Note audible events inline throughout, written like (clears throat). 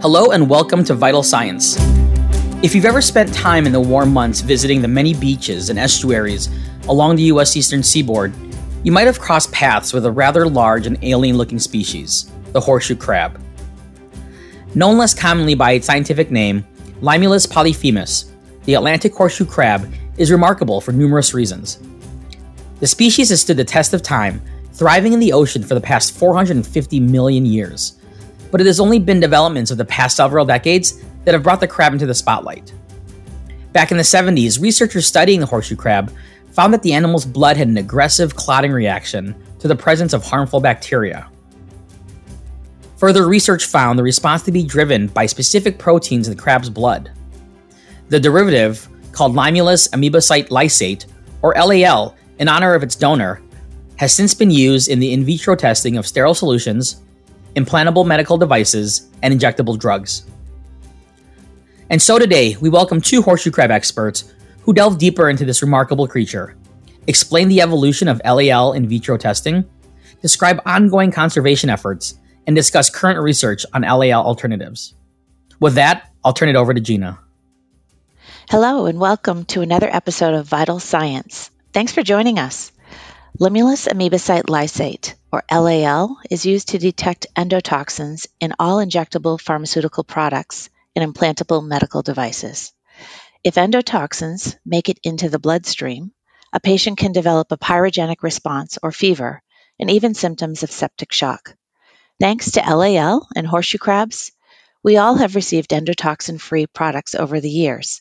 Hello and welcome to Vital Science. If you've ever spent time in the warm months visiting the many beaches and estuaries along the U.S. eastern seaboard, you might have crossed paths with a rather large and alien looking species, the horseshoe crab. Known less commonly by its scientific name, Limulus polyphemus, the Atlantic horseshoe crab is remarkable for numerous reasons. The species has stood the test of time, thriving in the ocean for the past 450 million years but it has only been developments of the past several decades that have brought the crab into the spotlight. Back in the 70s, researchers studying the horseshoe crab found that the animal's blood had an aggressive clotting reaction to the presence of harmful bacteria. Further research found the response to be driven by specific proteins in the crab's blood. The derivative, called Limulus amoebocyte lysate, or LAL, in honor of its donor, has since been used in the in vitro testing of sterile solutions, implantable medical devices, and injectable drugs. And so today, we welcome two horseshoe crab experts who delve deeper into this remarkable creature, explain the evolution of LAL in vitro testing, describe ongoing conservation efforts, and discuss current research on LAL alternatives. With that, I'll turn it over to Gina. Hello, and welcome to another episode of Vital Science. Thanks for joining us. Limulus amoebocyte lysate, or LAL, is used to detect endotoxins in all injectable pharmaceutical products and implantable medical devices. If endotoxins make it into the bloodstream, a patient can develop a pyrogenic response or fever and even symptoms of septic shock. Thanks to LAL and horseshoe crabs, we all have received endotoxin free products over the years.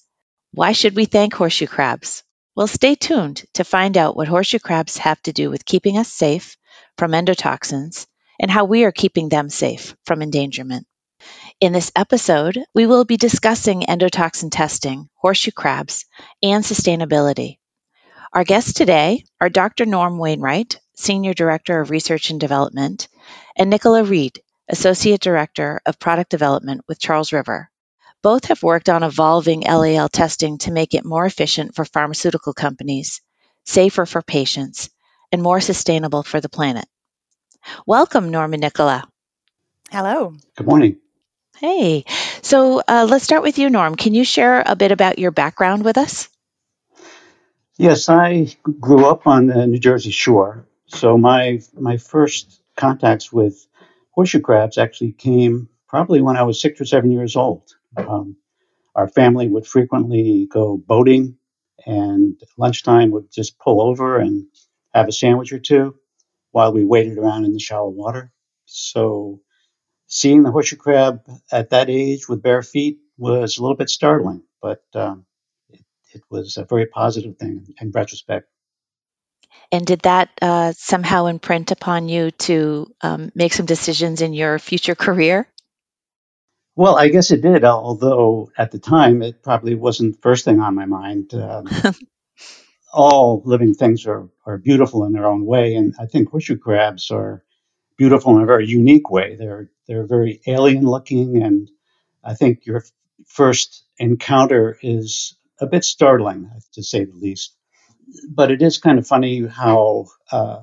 Why should we thank horseshoe crabs? Well, stay tuned to find out what horseshoe crabs have to do with keeping us safe from endotoxins and how we are keeping them safe from endangerment. In this episode, we will be discussing endotoxin testing, horseshoe crabs, and sustainability. Our guests today are Dr. Norm Wainwright, Senior Director of Research and Development, and Nicola Reid, Associate Director of Product Development with Charles River. Both have worked on evolving LAL testing to make it more efficient for pharmaceutical companies, safer for patients, and more sustainable for the planet. Welcome, Norm and Nicola. Hello. Good morning. Hey. So uh, let's start with you, Norm. Can you share a bit about your background with us? Yes, I grew up on the New Jersey shore. So my my first contacts with horseshoe crabs actually came probably when I was six or seven years old. Um, our family would frequently go boating, and lunchtime would just pull over and have a sandwich or two while we waited around in the shallow water. So, seeing the horseshoe crab at that age with bare feet was a little bit startling, but um, it, it, was a very positive thing in retrospect. And did that uh, somehow imprint upon you to um, make some decisions in your future career? Well, I guess it did, although at the time it probably wasn't the first thing on my mind. Um, (laughs) all living things are, are beautiful in their own way, and I think horseshoe crabs are beautiful in a very unique way. They're they're very alien looking, and I think your first encounter is a bit startling, to say the least. But it is kind of funny how uh,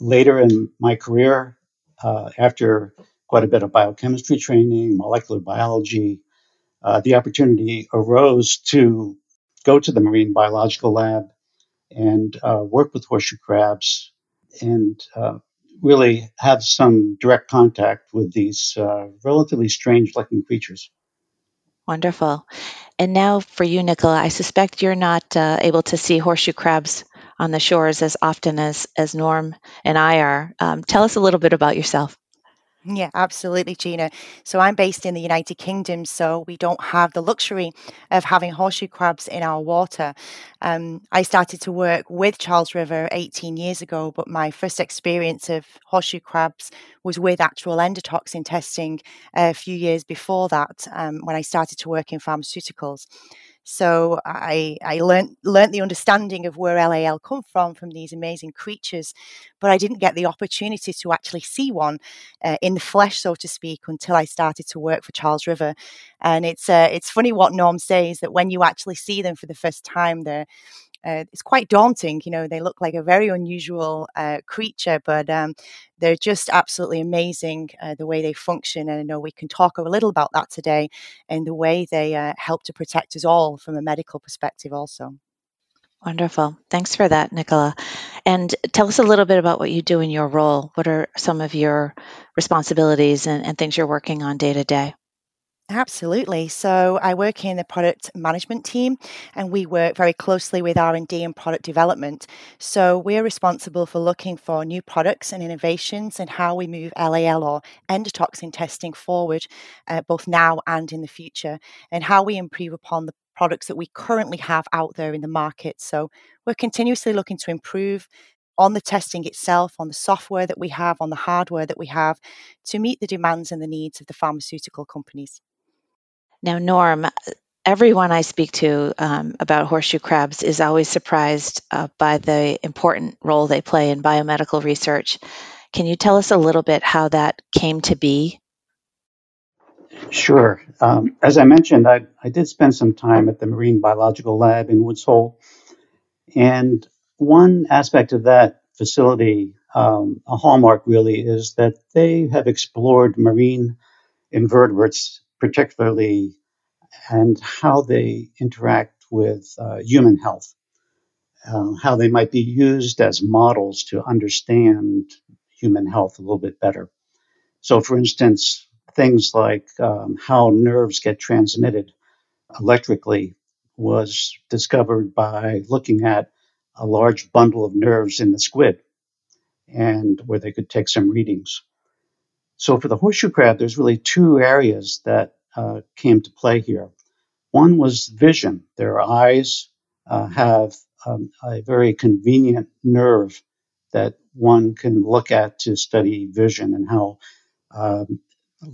later in my career, uh, after quite a bit of biochemistry training, molecular biology. Uh, the opportunity arose to go to the marine biological lab and uh, work with horseshoe crabs and uh, really have some direct contact with these uh, relatively strange looking creatures. Wonderful. And now for you, Nicola, I suspect you're not uh, able to see horseshoe crabs on the shores as often as, as Norm and I are. Um, tell us a little bit about yourself. Yeah, absolutely, Gina. So I'm based in the United Kingdom, so we don't have the luxury of having horseshoe crabs in our water. Um, I started to work with Charles River 18 years ago, but my first experience of horseshoe crabs was with actual endotoxin testing a few years before that um, when I started to work in pharmaceuticals. So I I learned learned the understanding of where LAL come from from these amazing creatures, but I didn't get the opportunity to actually see one uh, in the flesh, so to speak, until I started to work for Charles River. And it's uh, it's funny what Norm says that when you actually see them for the first time, they're uh, it's quite daunting. You know, they look like a very unusual uh, creature, but um, they're just absolutely amazing uh, the way they function. And I know we can talk a little about that today and the way they uh, help to protect us all from a medical perspective, also. Wonderful. Thanks for that, Nicola. And tell us a little bit about what you do in your role. What are some of your responsibilities and, and things you're working on day to day? Absolutely. So I work in the product management team and we work very closely with R&D and product development. So we're responsible for looking for new products and innovations and how we move LAL or endotoxin testing forward uh, both now and in the future and how we improve upon the products that we currently have out there in the market. So we're continuously looking to improve on the testing itself, on the software that we have, on the hardware that we have to meet the demands and the needs of the pharmaceutical companies. Now, Norm, everyone I speak to um, about horseshoe crabs is always surprised uh, by the important role they play in biomedical research. Can you tell us a little bit how that came to be? Sure. Um, as I mentioned, I, I did spend some time at the Marine Biological Lab in Woods Hole. And one aspect of that facility, um, a hallmark really, is that they have explored marine invertebrates particularly, and how they interact with uh, human health, uh, how they might be used as models to understand human health a little bit better. So, for instance, things like um, how nerves get transmitted electrically was discovered by looking at a large bundle of nerves in the squid and where they could take some readings. So for the horseshoe crab, there's really two areas that uh, came to play here. One was vision. Their eyes uh, have um, a very convenient nerve that one can look at to study vision and how um,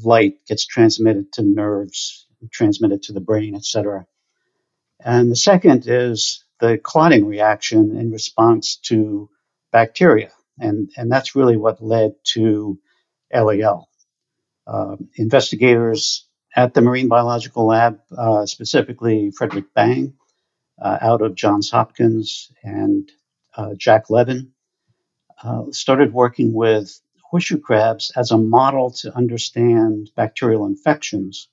light gets transmitted to nerves, transmitted to the brain, etc. And the second is the clotting reaction in response to bacteria. And, and that's really what led to LAL. Uh, investigators at the Marine Biological Lab, uh, specifically Frederick Bang uh, out of Johns Hopkins and uh, Jack Levin, uh, started working with horseshoe crabs as a model to understand bacterial infections.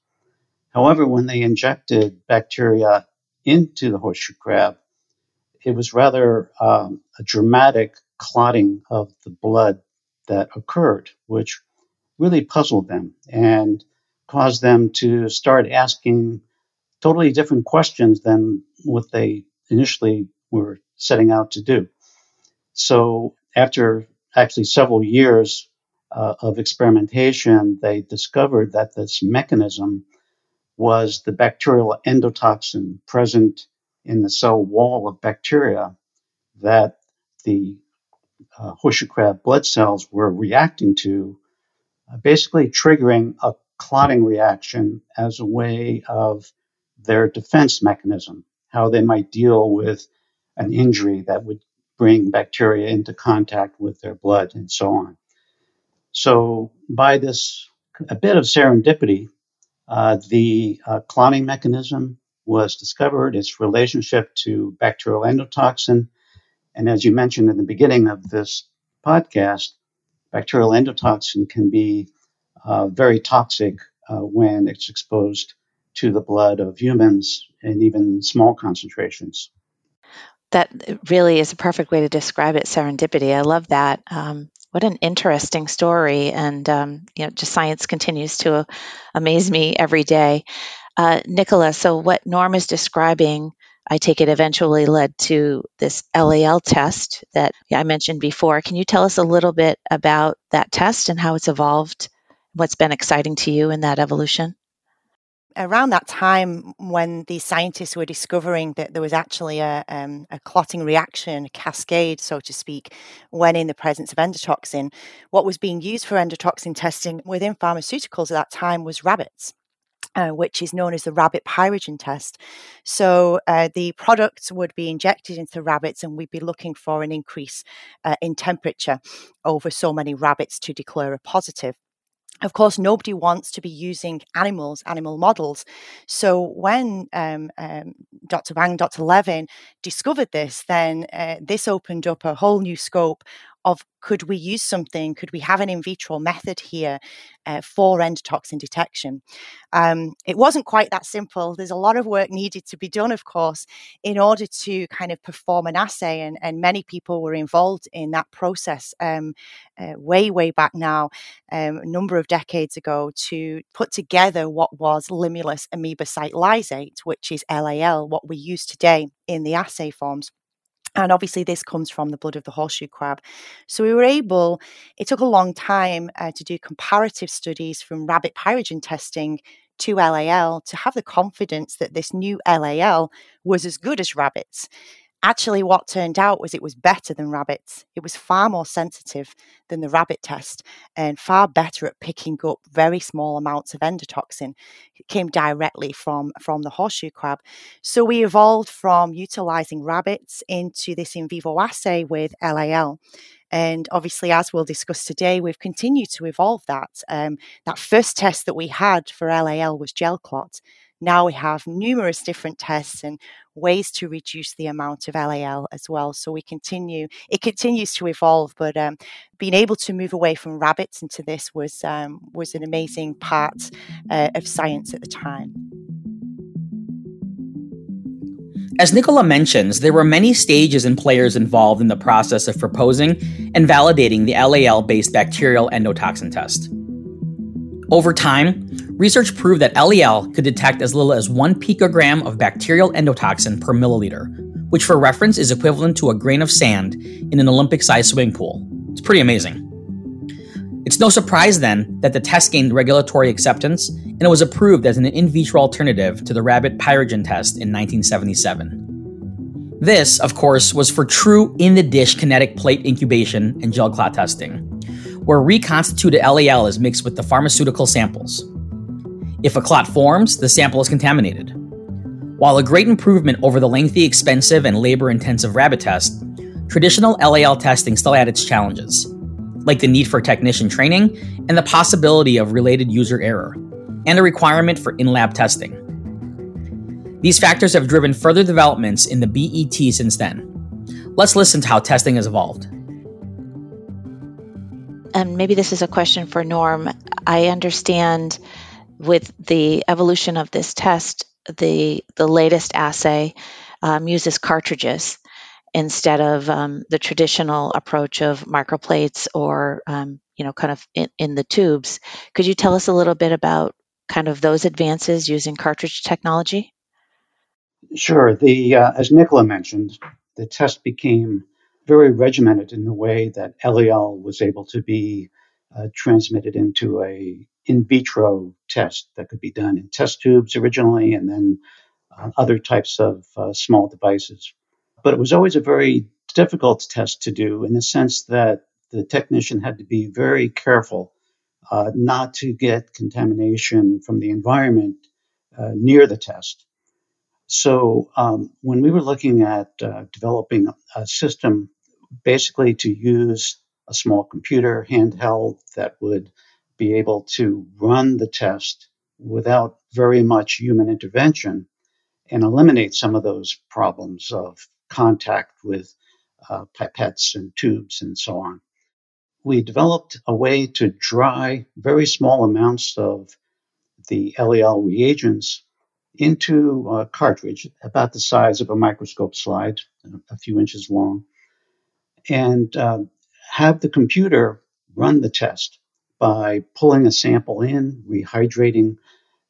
However, when they injected bacteria into the horseshoe crab, it was rather um, a dramatic clotting of the blood that occurred, which really puzzled them and caused them to start asking totally different questions than what they initially were setting out to do. So, after actually several years uh, of experimentation, they discovered that this mechanism was the bacterial endotoxin present in the cell wall of bacteria that the uh, horseshoe crab blood cells were reacting to basically triggering a clotting reaction as a way of their defense mechanism, how they might deal with an injury that would bring bacteria into contact with their blood and so on. So, by this a bit of serendipity, uh, the uh, clotting mechanism was discovered, its relationship to bacterial endotoxin. And as you mentioned in the beginning of this podcast, bacterial endotoxin can be uh, very toxic uh, when it's exposed to the blood of humans in even small concentrations. That really is a perfect way to describe it serendipity. I love that. Um, what an interesting story. And, um, you know, just science continues to amaze me every day. Uh, Nicola, so what Norm is describing I take it eventually led to this LAL test that I mentioned before. Can you tell us a little bit about that test and how it's evolved? What's been exciting to you in that evolution? around that time when the scientists were discovering that there was actually a, um, a, clotting reaction, a cascade, so to speak, when in the presence of endotoxin, what was being used for endotoxin testing within pharmaceuticals at that time was rabbits. Uh, which is known as the rabbit pyrogen test. So uh, the products would be injected into rabbits, and we'd be looking for an increase uh, in temperature over so many rabbits to declare a positive. of course, nobody wants to be using animals, animal models. So when um, um, Dr. Bang, Dr. Levin discovered this, then uh, this opened up a whole new scope of could we use something? Could we have an in vitro method here uh, for endotoxin detection? Um, it wasn't quite that simple. There's a lot of work needed to be done, of course, in order to kind of perform an assay, and, and many people were involved in that process um, uh, way, way back now, um, a number of decades ago, to put together what was limulus amoebocyte lysate, which is LAL, what we use today in the assay forms. And obviously, this comes from the blood of the horseshoe crab. So, we were able, it took a long time uh, to do comparative studies from rabbit pyrogen testing to LAL to have the confidence that this new LAL was as good as rabbits. Actually, what turned out was it was better than rabbits. It was far more sensitive than the rabbit test and far better at picking up very small amounts of endotoxin. It came directly from, from the horseshoe crab. So we evolved from utilizing rabbits into this in vivo assay with LAL. And obviously, as we'll discuss today, we've continued to evolve that. Um, that first test that we had for LAL was gel clot. Now we have numerous different tests and ways to reduce the amount of LAL as well. So we continue, it continues to evolve, but um, being able to move away from rabbits into this was, um, was an amazing part uh, of science at the time. As Nicola mentions, there were many stages and players involved in the process of proposing and validating the LAL based bacterial endotoxin test. Over time, research proved that LAL could detect as little as one picogram of bacterial endotoxin per milliliter, which for reference is equivalent to a grain of sand in an Olympic sized swimming pool. It's pretty amazing. It's no surprise then that the test gained regulatory acceptance and it was approved as an in vitro alternative to the rabbit pyrogen test in 1977. This, of course, was for true in the dish kinetic plate incubation and gel clot testing, where reconstituted LAL is mixed with the pharmaceutical samples. If a clot forms, the sample is contaminated. While a great improvement over the lengthy, expensive, and labor intensive rabbit test, traditional LAL testing still had its challenges, like the need for technician training and the possibility of related user error, and a requirement for in lab testing. These factors have driven further developments in the BET since then. Let's listen to how testing has evolved and maybe this is a question for Norm. I understand with the evolution of this test, the the latest assay um, uses cartridges instead of um, the traditional approach of microplates or um, you know kind of in, in, the tubes. Could you tell us a little bit about kind of those advances using cartridge technology? Sure. The uh, as Nicola mentioned, the test became very regimented in the way that LAL was able to be uh, transmitted into a in vitro test that could be done in test tubes originally, and then uh, other types of uh, small devices. But it was always a very difficult test to do in the sense that the technician had to be very careful uh, not to get contamination from the environment uh, near the test. So um, when we were looking at uh, developing a system basically to use a small computer handheld that would be able to run the test without very much human intervention and eliminate some of those problems of contact with uh, pipettes and tubes and so on. We developed a way to dry very small amounts of the LAL reagents into a cartridge about the size of a microscope slide, a few inches long, and uh, have the computer run the test by pulling a sample in, rehydrating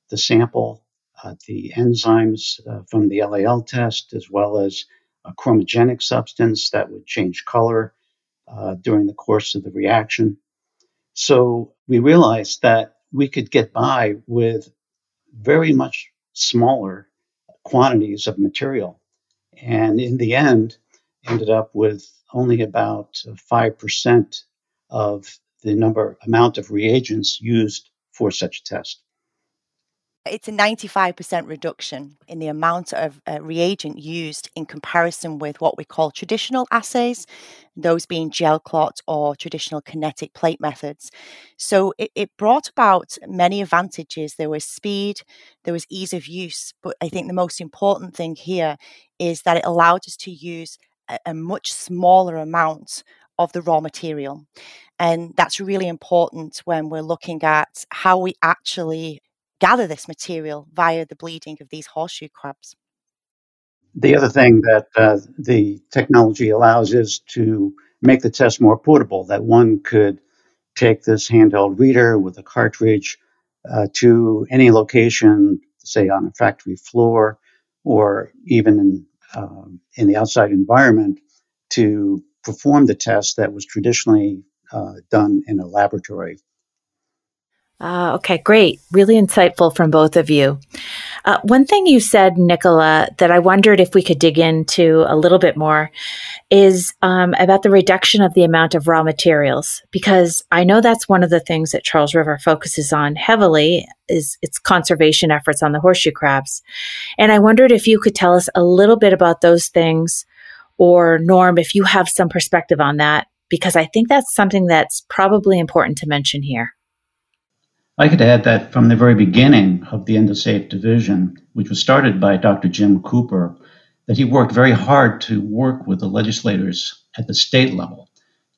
the sample, uh, the enzymes uh, from the LAL test, as well as a chromogenic substance that would change color uh, during the course of the reaction. So we realized that we could get by with very much smaller quantities of material. And in the end, ended up with only about 5% of the number amount of reagents used for such a test. It's a 95% reduction in the amount of uh, reagent used in comparison with what we call traditional assays, those being gel clot or traditional kinetic plate methods. So it, it brought about many advantages. There was speed, there was ease of use, but I think the most important thing here is that it allowed us to use a, a much smaller amount of the raw material. And that's really important when we're looking at how we actually gather this material via the bleeding of these horseshoe crabs. The other thing that uh, the technology allows is to make the test more portable, that one could take this handheld reader with a cartridge uh, to any location, say on a factory floor or even in, uh, in the outside environment, to perform the test that was traditionally uh, done in a laboratory. Uh, okay, great. Really insightful from both of you. Uh, one thing you said, Nicola, that I wondered if we could dig into a little bit more is um, about the reduction of the amount of raw materials, because I know that's one of the things that Charles River focuses on heavily is its conservation efforts on the horseshoe crabs. And I wondered if you could tell us a little bit about those things, or Norm, if you have some perspective on that, because I think that's something that's probably important to mention here. I could add that from the very beginning of the Endosafe division, which was started by Dr. Jim Cooper, that he worked very hard to work with the legislators at the state level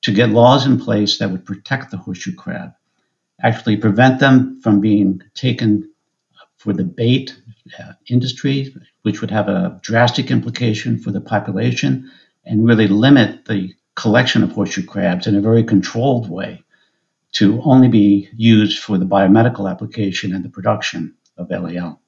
to get laws in place that would protect the horseshoe crab, actually prevent them from being taken for the bait uh, industry, which would have a drastic implication for the population, and really limit the collection of horseshoe crabs in a very controlled way to only be used for the biomedical application and the production of LAL.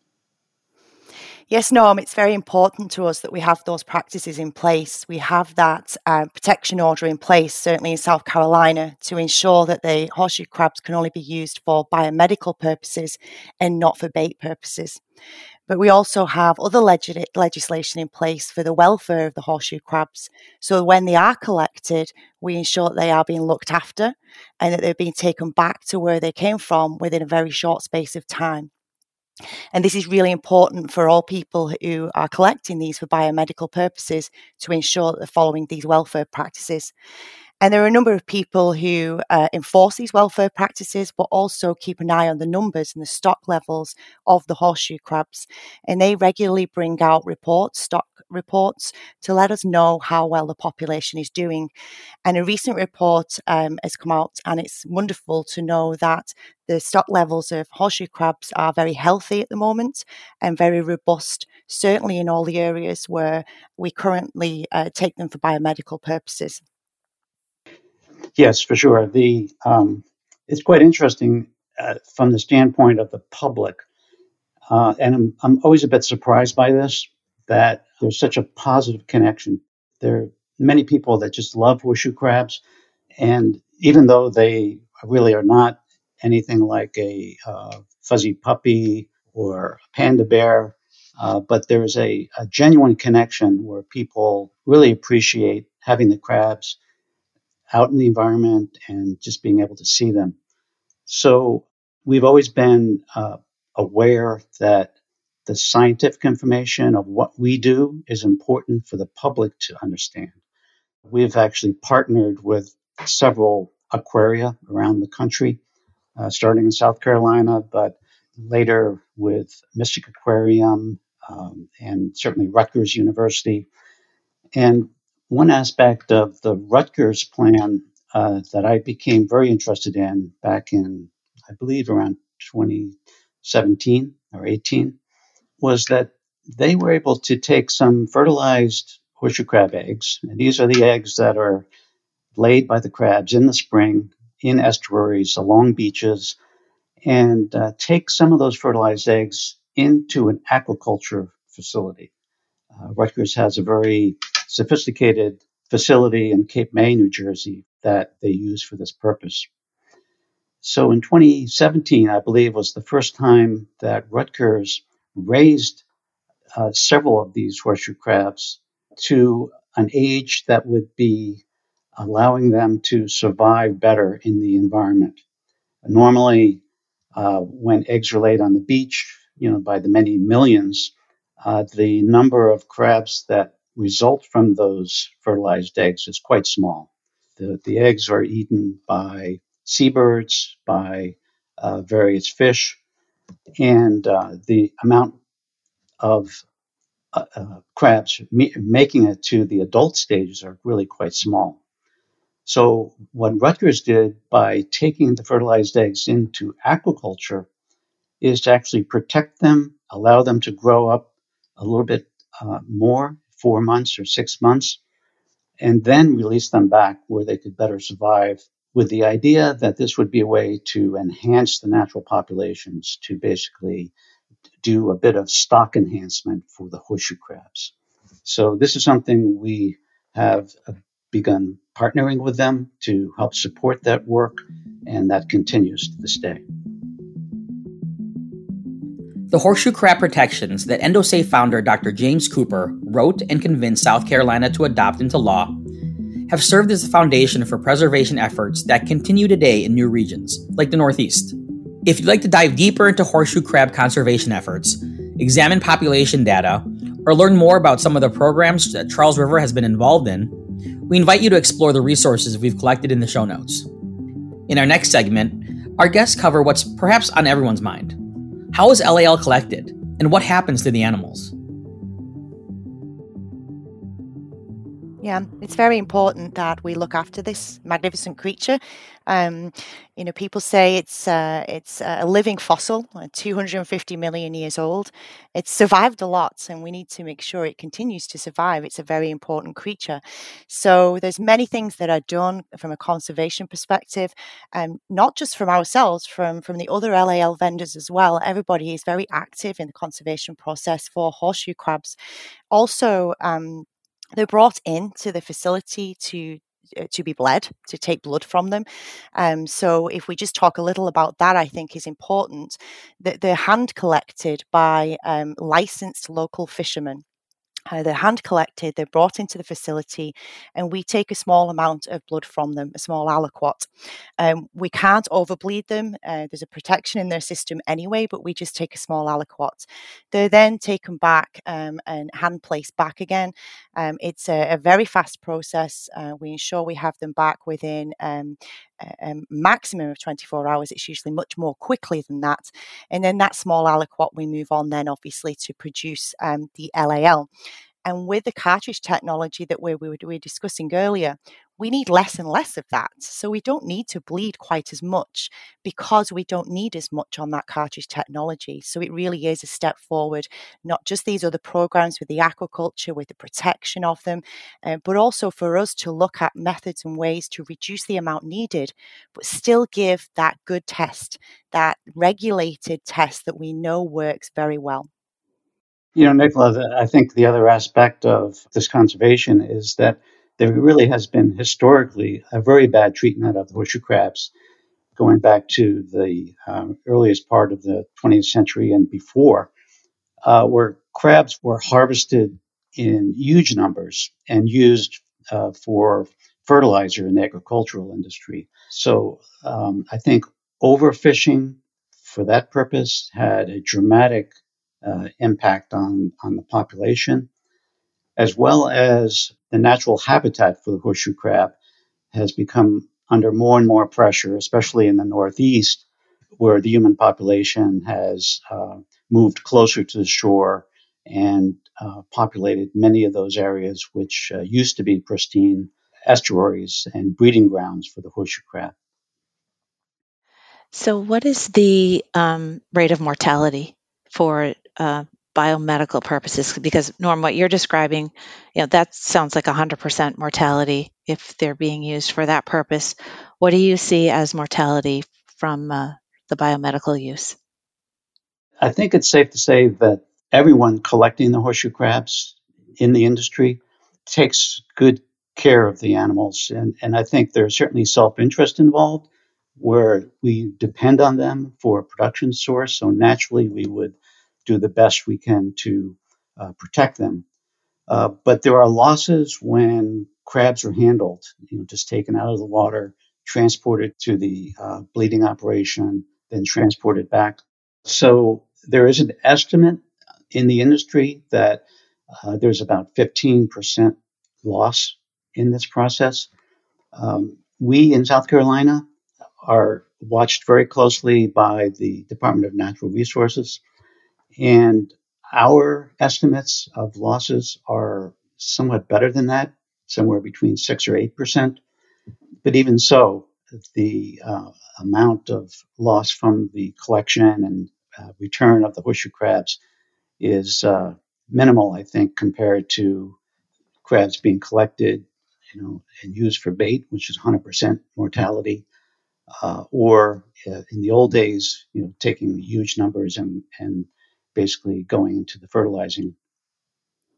Yes, Norm, it's very important to us that we have those practices in place. We have that uh, protection order in place, certainly in South Carolina, to ensure that the horseshoe crabs can only be used for biomedical purposes and not for bait purposes. But we also have other leg- legislation in place for the welfare of the horseshoe crabs. So when they are collected, we ensure that they are being looked after and that they're being taken back to where they came from within a very short space of time. And this is really important for all people who are collecting these for biomedical purposes to ensure that they're following these welfare practices. And there are a number of people who uh, enforce these welfare practices, but also keep an eye on the numbers and the stock levels of the horseshoe crabs. And they regularly bring out reports, stock reports, to let us know how well the population is doing. And a recent report um, has come out, and it's wonderful to know that the stock levels of horseshoe crabs are very healthy at the moment and very robust, certainly in all the areas where we currently uh, take them for biomedical purposes. Yes, for sure. The um, it's quite interesting uh, from the standpoint of the public, uh, and I'm I'm always a bit surprised by this that there's such a positive connection. There are many people that just love horseshoe crabs, and even though they really are not anything like a uh, fuzzy puppy or a panda bear, uh, but there's a, a genuine connection where people really appreciate having the crabs out in the environment and just being able to see them. So we've always been uh, aware that the scientific information of what we do is important for the public to understand. We've actually partnered with several aquaria around the country, uh, starting in South Carolina, but later with Mystic Aquarium um, and certainly Rutgers University. And one aspect of the Rutgers plan uh, that I became very interested in back in, I believe, around 2017 or 18 was that they were able to take some fertilized horseshoe crab eggs, and these are the eggs that are laid by the crabs in the spring in estuaries along beaches, and uh, take some of those fertilized eggs into an aquaculture facility. Uh, Rutgers has a very sophisticated facility in Cape May, New Jersey, that they use for this purpose. So in 2017, I believe, was the first time that Rutgers raised uh, several of these horseshoe crabs to an age that would be allowing them to survive better in the environment. Normally, uh, when eggs are laid on the beach, you know, by the many millions, uh, the number of crabs that result from those fertilized eggs is quite small. The, the eggs are eaten by seabirds, by uh, various fish, and uh, the amount of uh, uh, crabs me- making it to the adult stages are really quite small. So, what Rutgers did by taking the fertilized eggs into aquaculture is to actually protect them, allow them to grow up a little bit uh, more, four months or six months, and then release them back where they could better survive with the idea that this would be a way to enhance the natural populations to basically do a bit of stock enhancement for the horseshoe crabs. So this is something we have uh, begun partnering with them to help support that work, and that continues to this day. The horseshoe crab protections that EndoSafe founder Dr. James Cooper wrote and convinced South Carolina to adopt into law have served as the foundation for preservation efforts that continue today in new regions, like the Northeast. If you'd like to dive deeper into horseshoe crab conservation efforts, examine population data, or learn more about some of the programs that Charles River has been involved in, we invite you to explore the resources we've collected in the show notes. In our next segment, our guests cover what's perhaps on everyone's mind. How is LAL collected, and what happens to the animals? Yeah, it's very important that we look after this magnificent creature. Um, you know, people say it's uh, it's a living fossil, uh, 250 million years old. It's survived a lot, and we need to make sure it continues to survive. It's a very important creature. So there's many things that are done from a conservation perspective, um, not just from ourselves, from from the other LAL vendors as well. Everybody is very active in the conservation process for horseshoe crabs. Also. Um, they're brought into the facility to uh, to be bled, to take blood from them. Um, so, if we just talk a little about that, I think is important that they're hand collected by um, licensed local fishermen. Uh, they're hand collected, they're brought into the facility, and we take a small amount of blood from them, a small aliquot. Um, we can't overbleed them. Uh, there's a protection in their system anyway, but we just take a small aliquot. They're then taken back um, and hand placed back again. Um, it's a, a, very fast process. Uh, we ensure we have them back within um, a, a maximum of 24 hours. It's usually much more quickly than that. And then that small aliquot, we move on then obviously to produce um, the LAL. And with the cartridge technology that we, we were discussing earlier, we need less and less of that. So we don't need to bleed quite as much because we don't need as much on that cartridge technology. So it really is a step forward, not just these other programs with the aquaculture, with the protection of them, uh, but also for us to look at methods and ways to reduce the amount needed, but still give that good test, that regulated test that we know works very well. You know, Nicola, I think the other aspect of this conservation is that there really has been historically a very bad treatment of the horseshoe crabs going back to the um, earliest part of the 20th century and before, uh, where crabs were harvested in huge numbers and used uh, for fertilizer in the agricultural industry. So um, I think overfishing for that purpose had a dramatic uh, impact on, on the population, as well as the natural habitat for the horseshoe crab has become under more and more pressure, especially in the Northeast, where the human population has uh, moved closer to the shore and uh, populated many of those areas which uh, used to be pristine estuaries and breeding grounds for the horseshoe crab. So, what is the um, rate of mortality for uh, biomedical purposes? Because Norm, what you're describing, you know, that sounds like 100% mortality if they're being used for that purpose. What do you see as mortality from uh, the biomedical use? I think it's safe to say that everyone collecting the horseshoe crabs in the industry takes good care of the animals. And, and I think there's certainly self interest involved where we depend on them for a production source. So naturally, we would do the best we can to uh, protect them. Uh, but there are losses when crabs are handled, you know, just taken out of the water, transported to the uh, bleeding operation, then transported back. So there is an estimate in the industry that uh, there's about 15% loss in this process. Um, we in South Carolina are watched very closely by the Department of Natural Resources, and our estimates of losses are somewhat better than that, somewhere between 6 or 8%. But even so, the uh, amount of loss from the collection and uh, return of the horseshoe crabs is uh, minimal, I think, compared to crabs being collected, you know, and used for bait, which is 100% mortality, uh, or uh, in the old days, you know, taking huge numbers and and basically going into the fertilizing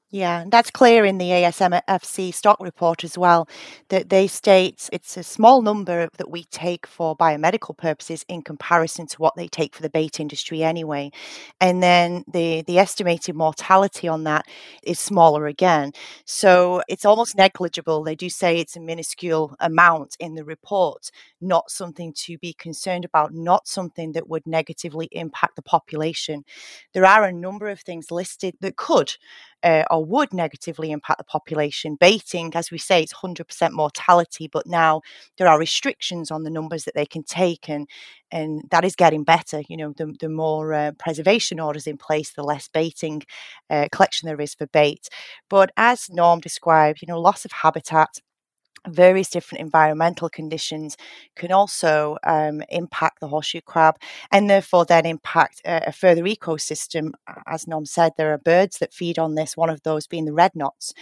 yeah, and that's clear in the ASMFC stock report as well, that they state it's a small number that we take for biomedical purposes in comparison to what they take for the bait industry anyway. And then the, the estimated mortality on that is smaller again. So it's almost negligible. They do say it's a minuscule amount in the report, not something to be concerned about, not something that would negatively impact the population. There are a number of things listed that could uh, or would negatively impact the population. Baiting, as we say, it's 100% mortality, but now there are restrictions on the numbers that they can take, and and that is getting better. You know, the, the more uh, preservation orders in place, the less baiting uh, collection there is for bait. But as Norm described, you know, loss of habitat various different environmental conditions can also um, impact the horseshoe crab and therefore then impact a, a, further ecosystem. As Norm said, there are birds that feed on this, one of those being the red knots.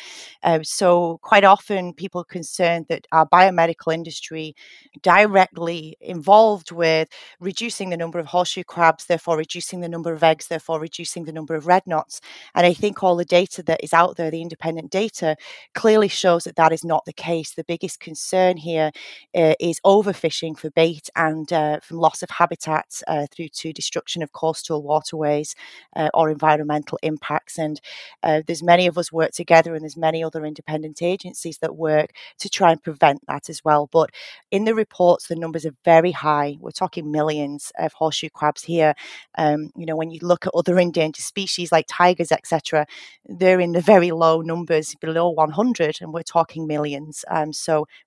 Uh, so, quite often, people are concerned that our biomedical industry directly involved with reducing the number of horseshoe crabs, therefore reducing the number of eggs, therefore reducing the number of red knots. And I think all the data that is out there, the independent data, clearly shows that that is not the case. The biggest concern here uh, is overfishing for bait and uh, from loss of habitat uh, through to destruction of coastal waterways uh, or environmental impacts. And uh, there's many of us work together, and there's many other independent agencies that work to try and prevent that as well. But in the reports, the numbers are very high. We're talking millions of horseshoe crabs here. Um, you know, when you look at other endangered species like tigers, etc., they're in the very low numbers, below 100, and we're talking millions. Um,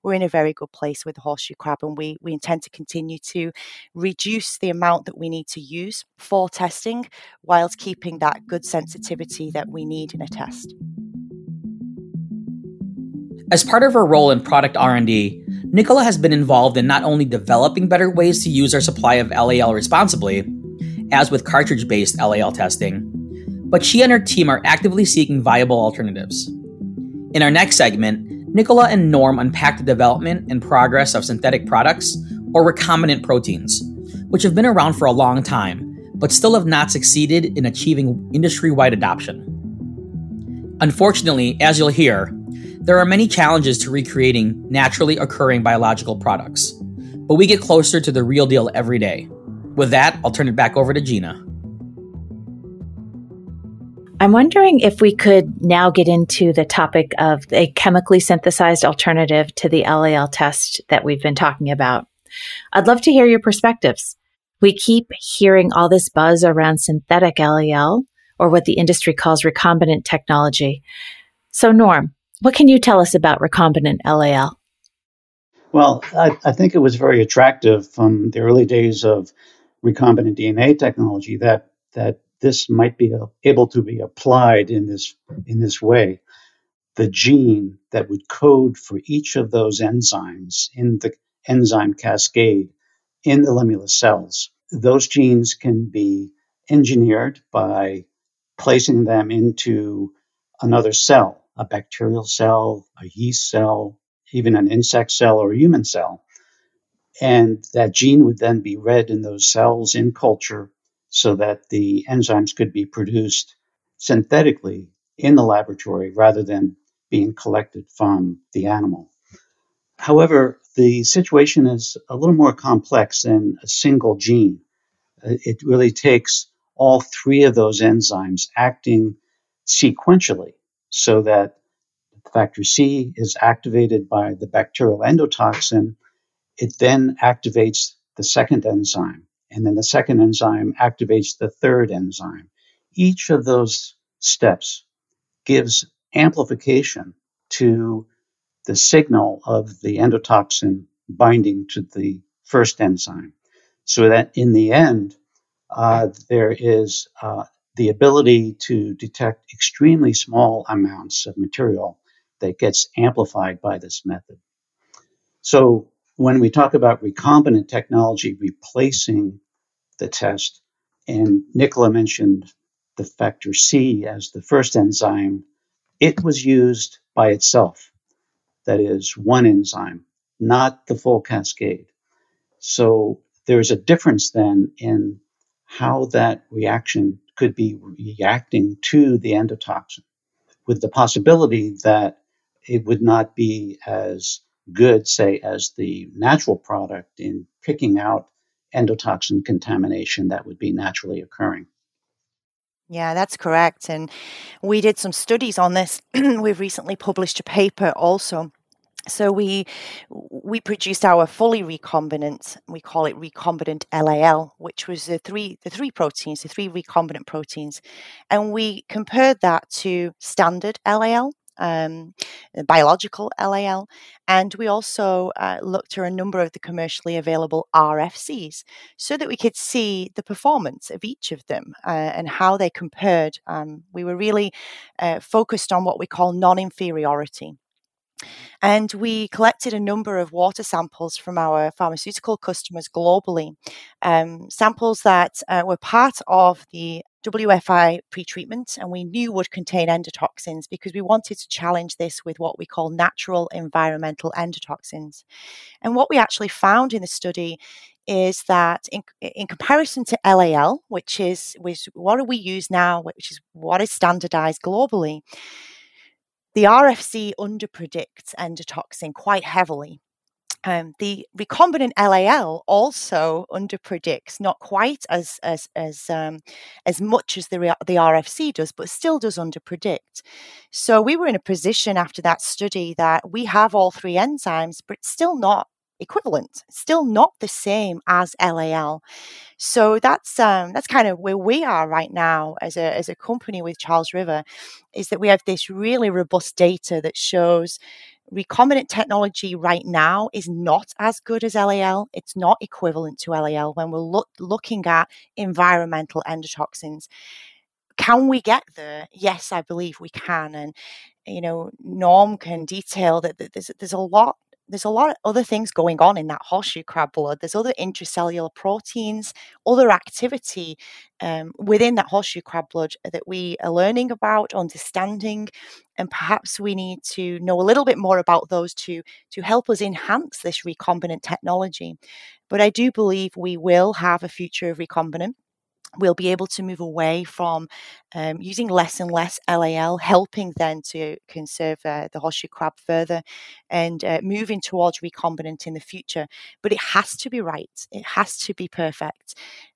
we're in a very good place with the horseshoe crab, and we, we intend to continue to reduce the amount that we need to use for testing whilst keeping that good sensitivity that we need in a test. As part of her role in product R&D, Nicola has been involved in not only developing better ways to use our supply of LAL responsibly, as with cartridge-based LAL testing, but she and her team are actively seeking viable alternatives. In our next segment, Nicola and Norm unpack the development and progress of synthetic products, or recombinant proteins, which have been around for a long time, but still have not succeeded in achieving industry wide adoption. Unfortunately, as you'll hear, there are many challenges to recreating naturally occurring biological products, but we get closer to the real deal every day. With that, I'll turn it back over to Gina. I'm wondering if we could now get into the topic of a chemically synthesized alternative to the LAL test that we've been talking about. I'd love to hear your perspectives. We keep hearing all this buzz around synthetic LAL, or what the industry calls recombinant technology. So, Norm, what can you tell us about recombinant LAL? Well, I, I think it was very attractive from the early days of recombinant DNA technology that that this might be able to be applied in this in this way. The gene that would code for each of those enzymes in the enzyme cascade in the limulus cells, those genes can be engineered by placing them into another cell, a bacterial cell, a yeast cell, even an insect cell or a human cell. And that gene would then be read in those cells in culture so that the enzymes could be produced synthetically in the laboratory rather than being collected from the animal. However, the situation is a little more complex than a single gene. Uh, it really takes all three of those enzymes acting sequentially so that factor C is activated by the bacterial endotoxin. It then activates the second enzyme, and then the second enzyme activates the third enzyme. Each of those steps gives amplification to the signal of the endotoxin binding to the first enzyme, so that in the end, uh, there is uh, the ability to detect extremely small amounts of material that gets amplified by this method. So when we talk about recombinant technology replacing the test, and Nicola mentioned the factor C as the first enzyme, it was used by itself. That is one enzyme, not the full cascade. So there's a difference then in how that reaction could be reacting to the endotoxin, with the possibility that it would not be as good, say, as the natural product in picking out endotoxin contamination that would be naturally occurring. Yeah, that's correct. And we did some studies on this. (clears throat) We've recently published a paper also. So we we produced our fully recombinant, we call it recombinant LAL, which was the three the three proteins, the three recombinant proteins, and we compared that to standard LAL, um, biological LAL, and we also uh, looked at a number of the commercially available RFCs so that we could see the performance of each of them uh, and how they compared. Um, we were really uh, focused on what we call non inferiority. And we collected a number of water samples from our pharmaceutical customers globally, um, samples that uh, were part of the WFI pretreatment and we knew would contain endotoxins because we wanted to challenge this with what we call natural environmental endotoxins. And what we actually found in the study is that in, in comparison to LAL, which is which, what do we use now, which is what is standardized globally, the RFC underpredicts endotoxin quite heavily. Um, the recombinant LAL also underpredicts, not quite as as as um, as much as the the RFC does, but still does underpredict. So we were in a position after that study that we have all three enzymes, but still not equivalent, still not the same as LAL. So that's um, that's kind of where we are right now as a as a company with Charles River, is that we have this really robust data that shows recombinant technology right now is not as good as LAL. It's not equivalent to LAL when we're look, looking at environmental endotoxins. Can we get there? Yes, I believe we can. And you know, Norm can detail that there's there's a lot there's a lot of other things going on in that horseshoe crab blood. There's other intracellular proteins, other activity um, within that horseshoe crab blood that we are learning about, understanding, and perhaps we need to know a little bit more about those to to help us enhance this recombinant technology. But I do believe we will have a future of recombinant we'll be able to move away from um, using less and less LAL, helping then to conserve uh, the horseshoe crab further and uh, moving towards recombinant in the future. But it has to be right, it has to be perfect.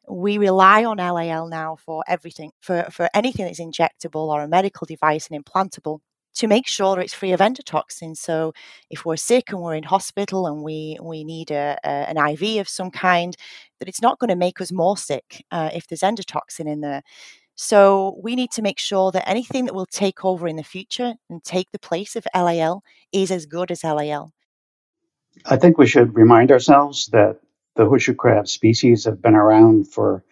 We rely on LAL now for everything, for, for anything that's injectable or a medical device and implantable to make sure it's free of endotoxins. So if we're sick and we're in hospital and we we need a, a an IV of some kind, that it's not going to make us more sick uh, if there's endotoxin in there. So we need to make sure that anything that will take over in the future and take the place of LAL is as good as LAL. I think we should remind ourselves that the horseshoe crab species have been around for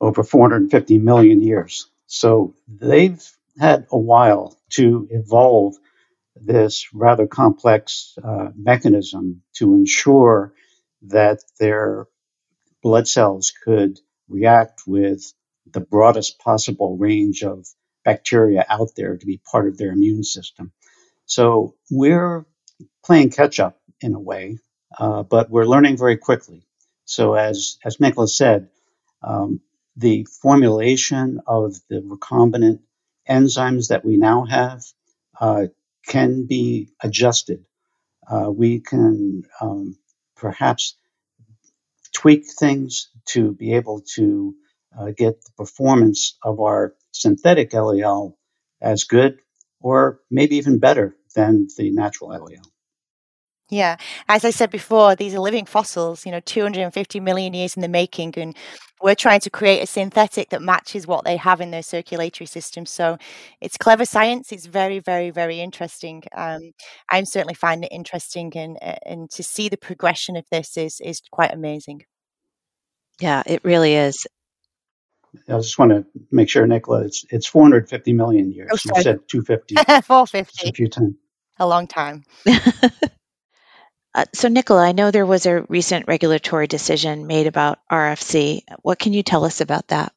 over 450 million years. So they've had a while to evolve this rather complex uh, mechanism to ensure that their blood cells could react with the broadest possible range of bacteria out there to be part of their immune system. So we're playing catch up in a way, uh, but we're learning very quickly. So as as Nicola said, um, the formulation of the recombinant enzymes that we now have uh, can be adjusted. Uh, we can um, perhaps tweak things to be able to uh, get the performance of our synthetic LAL as good or maybe even better than the natural LAL. Yeah. As I said before, these are living fossils, you know, 250 million years in the making. And we're trying to create a synthetic that matches what they have in their circulatory system. So it's clever science. It's very, very, very interesting. Um, I'm certainly finding it interesting, and uh, and to see the progression of this is is quite amazing. Yeah, it really is. I just want to make sure, Nicola, it's it's 450 million years. Oh, you said 250 (laughs) 450. a few times. A long time. (laughs) Uh, so, Nicola, I know there was a recent regulatory decision made about RFC. What can you tell us about that?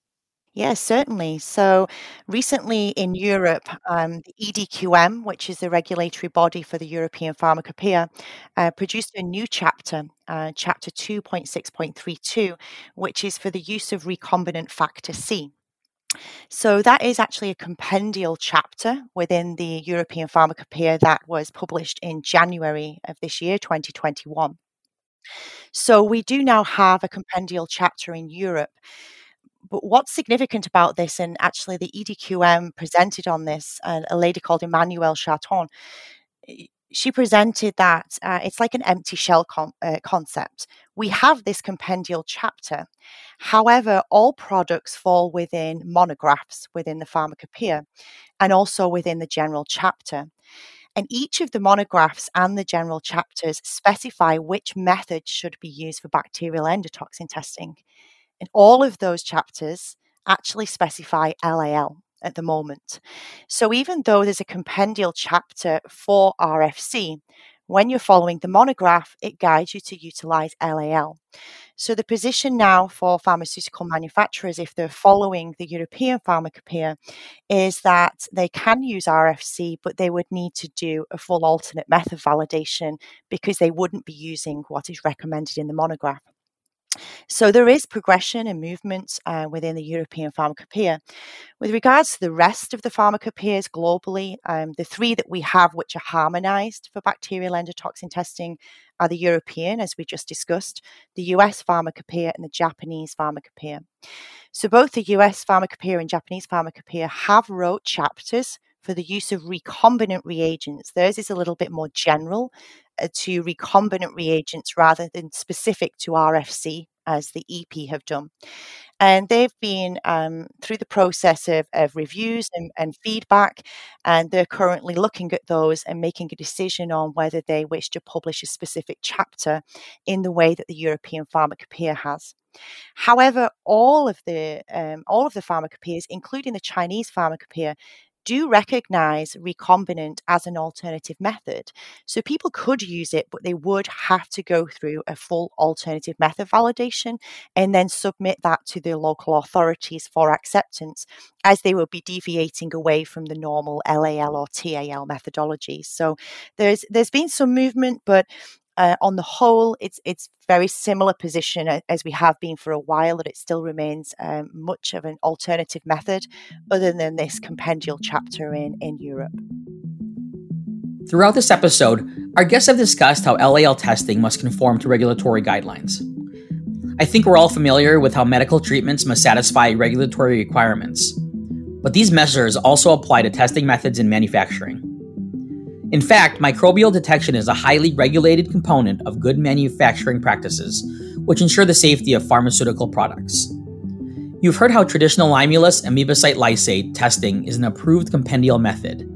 Yes, certainly. So recently in Europe, um, the EDQM, which is the regulatory body for the European Pharmacopoeia, uh, produced a new chapter, uh, Chapter 2.6.32, which is for the use of recombinant factor C. So that is actually a compendial chapter within the European Pharmacopoeia that was published in January of this year, 2021. So we do now have a compendial chapter in Europe but what's significant about this, and actually the EDQM presented on this, uh, a lady called Emmanuelle Charton, she presented that uh, it's like an empty shell con- uh, concept. We have this compendial chapter. However, all products fall within monographs within the pharmacopoeia and also within the general chapter. And each of the monographs and the general chapters specify which methods should be used for bacterial endotoxin testing. And all of those chapters actually specify LAL at the moment. So even though there's a compendial chapter for RFC, when you're following the monograph, it guides you to utilize LAL. So the position now for pharmaceutical manufacturers, if they're following the European pharmacopoeia, is that they can use RFC, but they would need to do a full alternate method validation because they wouldn't be using what is recommended in the monograph. So there is progression and movement uh, within the European pharmacopoeia. With regards to the rest of the pharmacopoeias globally, um, the three that we have which are harmonized for bacterial endotoxin testing are the European, as we just discussed, the US pharmacopoeia, and the Japanese pharmacopoeia. So both the US pharmacopoeia and Japanese pharmacopoeia have wrote chapters for the use of recombinant reagents. Theirs is a little bit more general to recombinant reagents rather than specific to RFC, as the EP have done. And they've been um, through the process of, of reviews and, and, feedback, and they're currently looking at those and making a decision on whether they wish to publish a specific chapter in the way that the European Pharmacopoeia has. However, all of the um, all of the pharmacopoeias, including the Chinese pharmacopoeia, do recognize recombinant as an alternative method. So people could use it, but they would have to go through a full alternative method validation and then submit that to the local authorities for acceptance, as they will be deviating away from the normal LAL or TAL methodologies. So there's there's been some movement, but uh, on the whole, it's it's very similar position as we have been for a while. That it still remains um, much of an alternative method, other than this compendial chapter in in Europe. Throughout this episode, our guests have discussed how LAL testing must conform to regulatory guidelines. I think we're all familiar with how medical treatments must satisfy regulatory requirements, but these measures also apply to testing methods in manufacturing. In fact, microbial detection is a highly regulated component of good manufacturing practices, which ensure the safety of pharmaceutical products. You've heard how traditional limulus amoebocyte lysate testing is an approved compendial method.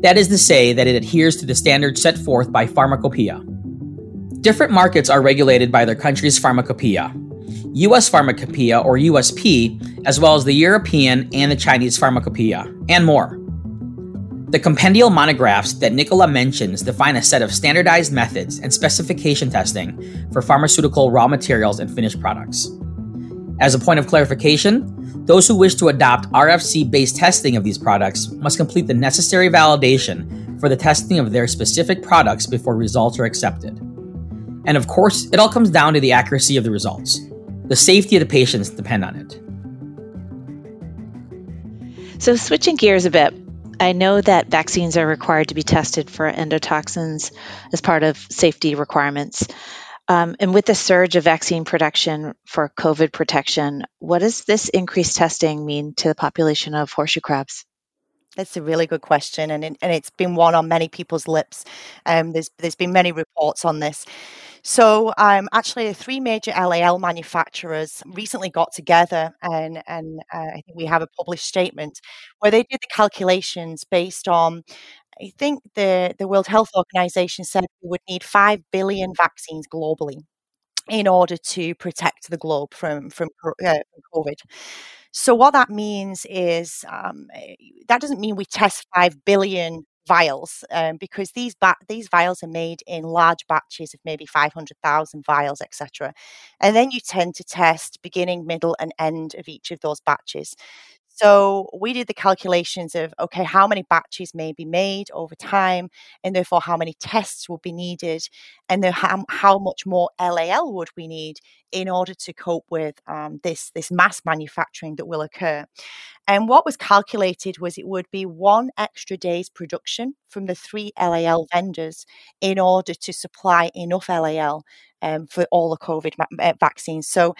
That is to say, that it adheres to the standards set forth by Pharmacopoeia. Different markets are regulated by their country's pharmacopoeia. US Pharmacopoeia, or USP, as well as the European and the Chinese Pharmacopoeia, and more. The compendial monographs that Nicola mentions define a set of standardized methods and specification testing for pharmaceutical raw materials and finished products. As a point of clarification, those who wish to adopt RFC based testing of these products must complete the necessary validation for the testing of their specific products before results are accepted. And of course, it all comes down to the accuracy of the results. The safety of the patients depend on it. So, switching gears a bit, I know that vaccines are required to be tested for endotoxins as part of safety requirements. Um, and with the surge of vaccine production for COVID protection, what does this increased testing mean to the population of horseshoe crabs? That's a really good question, and it, and it's been one on many people's lips. Um, there's there's been many reports on this. So, um, actually, three major LAL manufacturers recently got together, and and uh, I think we have a published statement where they did the calculations based on. I think the the World Health Organization said we would need five billion vaccines globally in order to protect the globe from from, uh, COVID. So what that means is um, eh, that doesn't mean we test five billion vials um, because these ba- these vials are made in large batches of maybe 500,000 vials etc and then you tend to test beginning middle and end of each of those batches so we did the calculations of okay, how many batches may be made over time, and therefore how many tests will be needed, and then how, how much more LAL would we need in order to cope with um, this this mass manufacturing that will occur. And what was calculated was it would be one extra day's production from the three LAL vendors in order to supply enough LAL um, for all the COVID ma- vaccines. So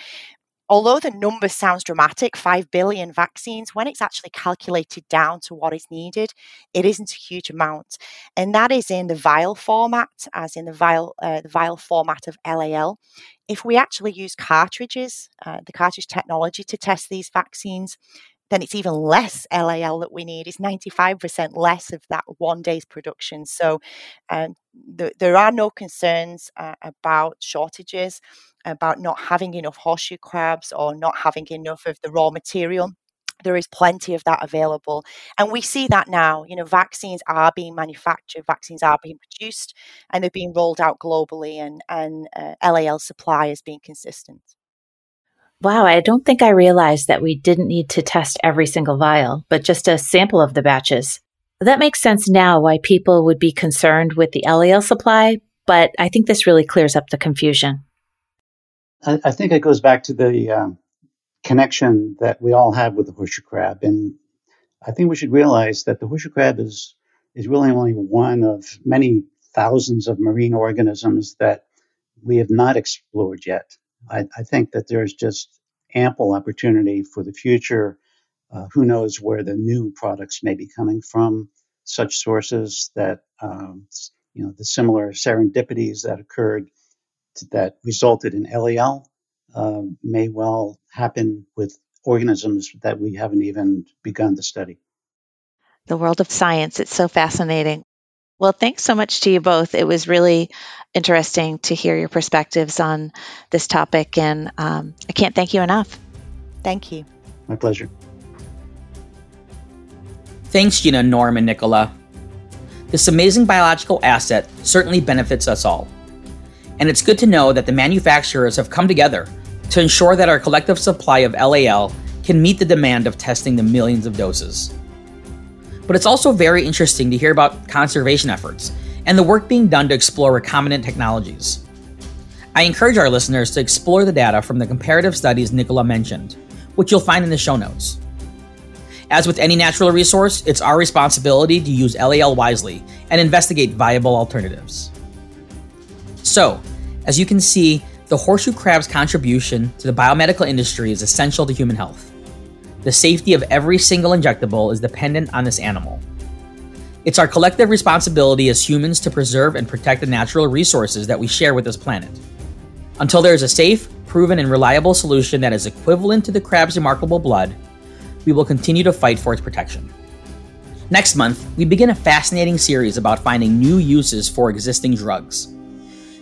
although the number sounds dramatic 5 billion vaccines when it's actually calculated down to what is needed it isn't a huge amount. And that is in the vial format as in the vial uh, the vial format of lal if we actually use cartridges uh, the cartridge technology to test these vaccines then it's even less LAL that we need. It's 95% less of that one day's production. So um, th- there are no concerns uh, about shortages, about not having enough horseshoe crabs or not having enough of the raw material there is plenty of that available and we see that now you know vaccines are being manufactured vaccines are being produced and they're being rolled out globally and and uh, lal supply is being consistent Wow, I don't think I realized that we didn't need to test every single vial, but just a sample of the batches. That makes sense now why people would be concerned with the LAL supply, but I think this really clears up the confusion. I, I think it goes back to the um, connection that we all have with the horseshoe crab. And I think we should realize that the horseshoe crab is, is really only one of many thousands of marine organisms that we have not explored yet. I, I think that there's just ample opportunity for the future. Uh, who knows where the new products may be coming from? Such sources that um, you know the similar serendipities that occurred to, that resulted in LAL uh, may well happen with organisms that we haven't even begun to study. The world of science, it's so fascinating. Well, thanks so much to you both. It was really interesting to hear your perspectives on this topic, and um, I can't thank you enough. Thank you. My pleasure. Thanks, Gina, Norm, and Nicola. This amazing biological asset certainly benefits us all. And it's good to know that the manufacturers have come together to ensure that our collective supply of LAL can meet the demand of testing the millions of doses. But it's also very interesting to hear about conservation efforts and the work being done to explore recombinant technologies. I encourage our listeners to explore the data from the comparative studies Nicola mentioned, which you'll find in the show notes. As with any natural resource, it's our responsibility to use LAL wisely and investigate viable alternatives. So, as you can see, the horseshoe crab's contribution to the biomedical industry is essential to human health. The safety of every single injectable is dependent on this animal. It's our collective responsibility as humans to preserve and protect the natural resources that we share with this planet. Until there is a safe, proven, and reliable solution that is equivalent to the crab's remarkable blood, we will continue to fight for its protection. Next month, we begin a fascinating series about finding new uses for existing drugs.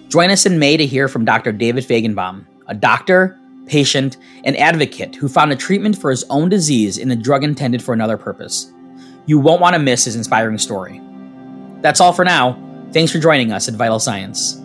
Join us in May to hear from Dr. David Fajgenbaum, a doctor, patient, and advocate who found a treatment for his own disease in a drug intended for another purpose. You won't want to miss his inspiring story. That's all for now. Thanks for joining us at Vital Science.